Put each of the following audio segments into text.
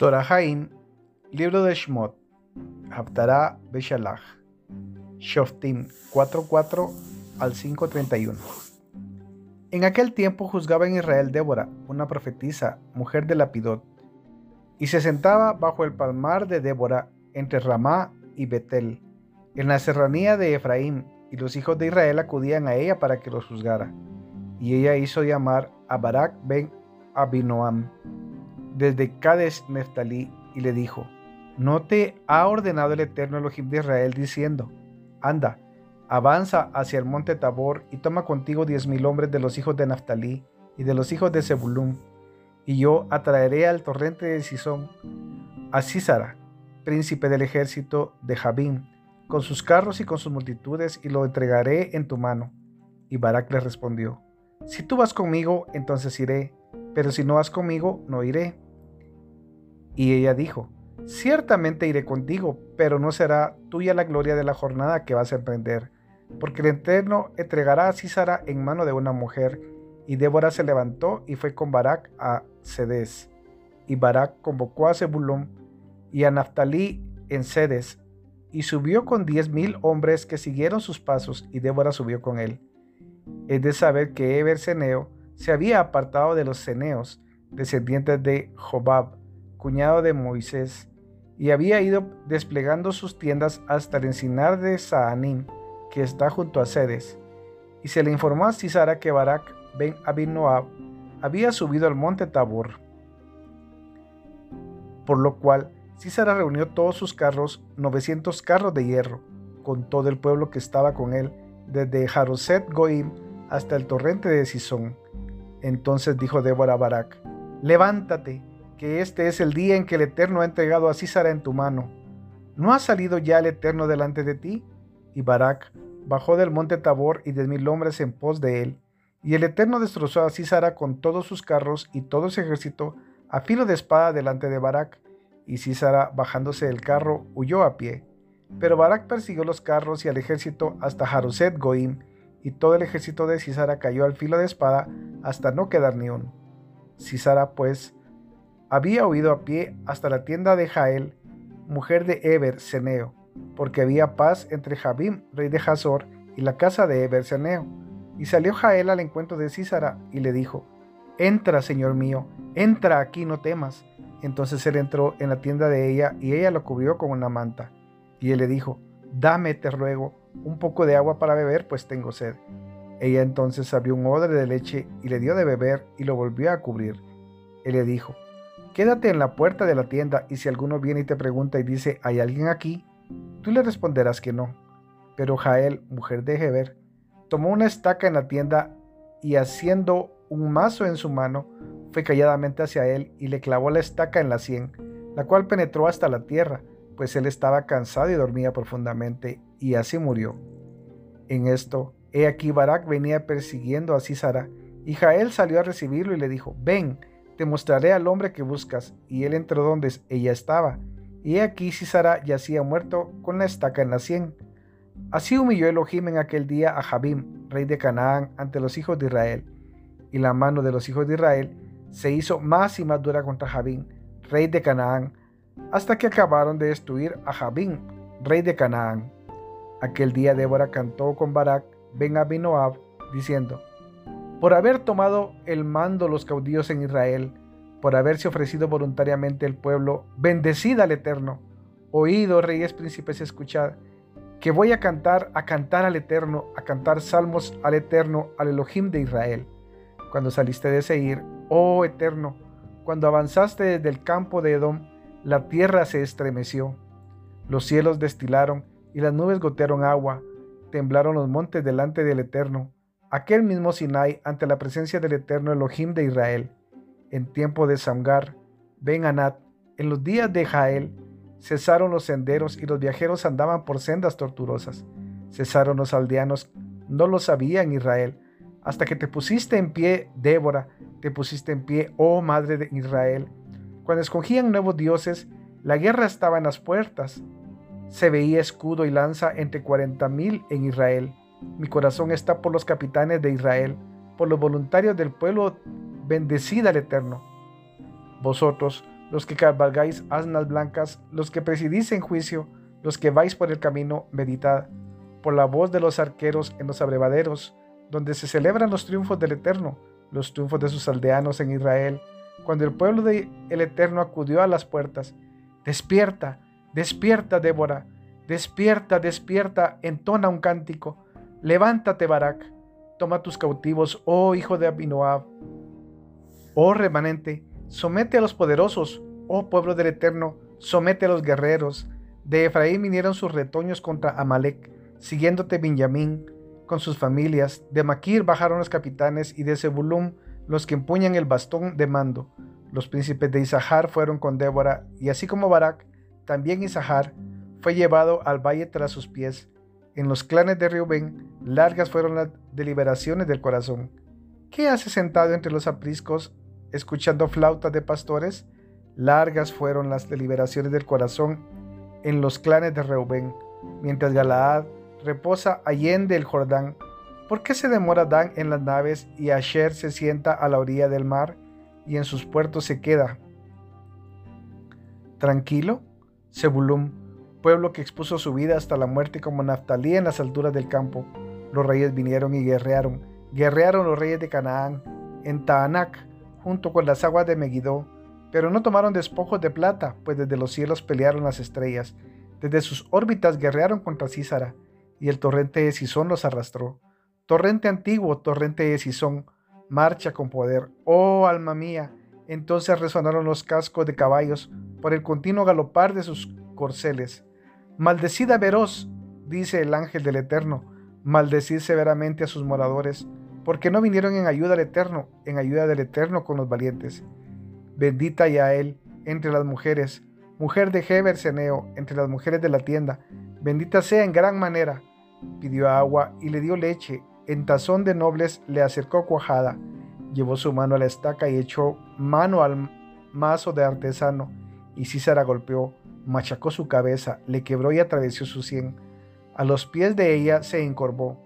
Torahaim, libro de Shmot, Haftarah Beshalach, Shoftim 4:4 al 5:31. En aquel tiempo juzgaba en Israel Débora, una profetisa, mujer de Lapidot, y se sentaba bajo el palmar de Débora entre Ramá y Betel, en la serranía de Efraín, y los hijos de Israel acudían a ella para que los juzgara. Y ella hizo llamar a Barak ben Abinoam, desde Cades Neftalí y le dijo, ¿no te ha ordenado el eterno Elohim de Israel diciendo, anda, avanza hacia el monte Tabor y toma contigo diez mil hombres de los hijos de Naftalí y de los hijos de Zebulún, y yo atraeré al torrente de Sison a Císara, príncipe del ejército de Jabín, con sus carros y con sus multitudes, y lo entregaré en tu mano. Y Barak le respondió, Si tú vas conmigo, entonces iré, pero si no vas conmigo, no iré. Y ella dijo, Ciertamente iré contigo, pero no será tuya la gloria de la jornada que vas a emprender, porque el Eterno entregará a Císara en mano de una mujer. Y Débora se levantó y fue con Barak a Cedes. Y Barak convocó a Zebulón y a Naftalí en Cedes, y subió con diez mil hombres que siguieron sus pasos, y Débora subió con él. Es de saber que Eber Ceneo se había apartado de los ceneos, descendientes de Jobab, cuñado de Moisés, y había ido desplegando sus tiendas hasta el encinar de Saanim, que está junto a Cedes. Y se le informó a Cisara que Barak ben Abinoab había subido al monte Tabor. Por lo cual Cisara reunió todos sus carros, 900 carros de hierro, con todo el pueblo que estaba con él, desde Jaroset Goim hasta el torrente de Sison. Entonces dijo Débora a Barak, levántate, que este es el día en que el Eterno ha entregado a Císara en tu mano. ¿No ha salido ya el Eterno delante de ti? Y Barak bajó del monte Tabor y diez mil hombres en pos de él. Y el Eterno destrozó a Císara con todos sus carros y todo su ejército a filo de espada delante de Barak. Y Císara, bajándose del carro, huyó a pie. Pero Barak persiguió los carros y al ejército hasta Jaroset Goim, y todo el ejército de Císara cayó al filo de espada hasta no quedar ni uno. Císara, pues, había huido a pie hasta la tienda de Jael, mujer de Eber Ceneo, porque había paz entre Jabim, rey de Hazor, y la casa de Eber Ceneo. Y salió Jael al encuentro de Císara y le dijo, Entra, señor mío, entra aquí, no temas. Entonces él entró en la tienda de ella y ella lo cubrió con una manta. Y él le dijo, Dame, te ruego, un poco de agua para beber, pues tengo sed. Ella entonces abrió un odre de leche y le dio de beber y lo volvió a cubrir. Él le dijo, Quédate en la puerta de la tienda y si alguno viene y te pregunta y dice, ¿hay alguien aquí? Tú le responderás que no. Pero Jael, mujer de Heber, tomó una estaca en la tienda y haciendo un mazo en su mano, fue calladamente hacia él y le clavó la estaca en la sien, la cual penetró hasta la tierra, pues él estaba cansado y dormía profundamente, y así murió. En esto, he aquí Barak venía persiguiendo a Císara, y Jael salió a recibirlo y le dijo, ven, te mostraré al hombre que buscas. Y él entró donde ella estaba. Y aquí Cisara yacía muerto con la estaca en la sien. Así humilló Elohim en aquel día a Jabim, rey de Canaán, ante los hijos de Israel. Y la mano de los hijos de Israel se hizo más y más dura contra Jabim, rey de Canaán, hasta que acabaron de destruir a Jabim, rey de Canaán. Aquel día Débora cantó con Barak, ben Abinoab, diciendo, por haber tomado el mando los caudillos en Israel, por haberse ofrecido voluntariamente el pueblo, bendecida al Eterno. Oído, reyes, príncipes, escuchad, que voy a cantar, a cantar al Eterno, a cantar salmos al Eterno, al Elohim de Israel. Cuando saliste de Seir, oh Eterno, cuando avanzaste desde el campo de Edom, la tierra se estremeció. Los cielos destilaron y las nubes gotearon agua, temblaron los montes delante del Eterno aquel mismo Sinai ante la presencia del eterno Elohim de Israel, en tiempo de Samgar, Ben Anat, en los días de Jael, cesaron los senderos y los viajeros andaban por sendas tortuosas. Cesaron los aldeanos, no lo sabía en Israel, hasta que te pusiste en pie, Débora, te pusiste en pie, oh Madre de Israel. Cuando escogían nuevos dioses, la guerra estaba en las puertas. Se veía escudo y lanza entre cuarenta mil en Israel. Mi corazón está por los capitanes de Israel, por los voluntarios del pueblo, bendecida al Eterno. Vosotros, los que cabalgáis asnas blancas, los que presidís en juicio, los que vais por el camino, meditad, por la voz de los arqueros en los abrevaderos, donde se celebran los triunfos del Eterno, los triunfos de sus aldeanos en Israel, cuando el pueblo del Eterno acudió a las puertas. Despierta, despierta, Débora, despierta, despierta, entona un cántico. Levántate, Barak, toma tus cautivos, oh hijo de Abinoab. Oh remanente, somete a los poderosos, oh pueblo del Eterno, somete a los guerreros. De Efraín vinieron sus retoños contra Amalek, siguiéndote Benjamín con sus familias. De Maquir bajaron los capitanes y de Zebulum los que empuñan el bastón de mando. Los príncipes de Isahar fueron con Débora, y así como Barak, también Isahar fue llevado al valle tras sus pies. En los clanes de Reubén, largas fueron las deliberaciones del corazón. ¿Qué hace sentado entre los apriscos, escuchando flautas de pastores? Largas fueron las deliberaciones del corazón en los clanes de Reubén, mientras Galaad reposa allende el Jordán. ¿Por qué se demora Dan en las naves y Asher se sienta a la orilla del mar y en sus puertos se queda? Tranquilo, Zebulum, pueblo que expuso su vida hasta la muerte como Naftalí en las alturas del campo. Los reyes vinieron y guerrearon. Guerrearon los reyes de Canaán en Taanac, junto con las aguas de Megiddo, pero no tomaron despojos de plata, pues desde los cielos pelearon las estrellas. Desde sus órbitas guerrearon contra Císara, y el torrente de Sison los arrastró. Torrente antiguo, torrente de Sison, marcha con poder. Oh alma mía, entonces resonaron los cascos de caballos por el continuo galopar de sus corceles. Maldecida veros, dice el ángel del Eterno, maldecid severamente a sus moradores, porque no vinieron en ayuda al Eterno, en ayuda del Eterno con los valientes. Bendita ya él entre las mujeres, mujer de Heber Seneo, entre las mujeres de la tienda, bendita sea en gran manera. Pidió agua y le dio leche, en tazón de nobles le acercó cuajada, llevó su mano a la estaca y echó mano al mazo de artesano, y Císara golpeó, machacó su cabeza, le quebró y atravesó su sien. A los pies de ella se encorvó,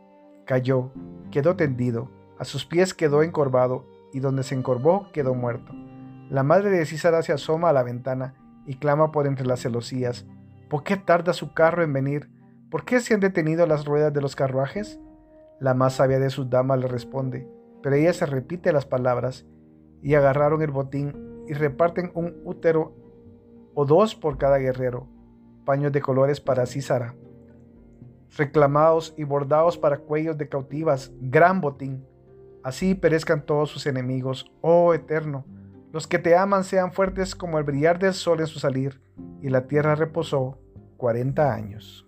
cayó, quedó tendido, a sus pies quedó encorvado, y donde se encorvó quedó muerto. La madre de Císara se asoma a la ventana y clama por entre las celosías. ¿Por qué tarda su carro en venir? ¿Por qué se han detenido las ruedas de los carruajes? La más sabia de sus damas le responde, pero ella se repite las palabras, y agarraron el botín y reparten un útero o dos por cada guerrero, paños de colores para Císara, reclamados y bordados para cuellos de cautivas, gran botín. Así perezcan todos sus enemigos, oh Eterno. Los que te aman sean fuertes como el brillar del sol en su salir, y la tierra reposó cuarenta años.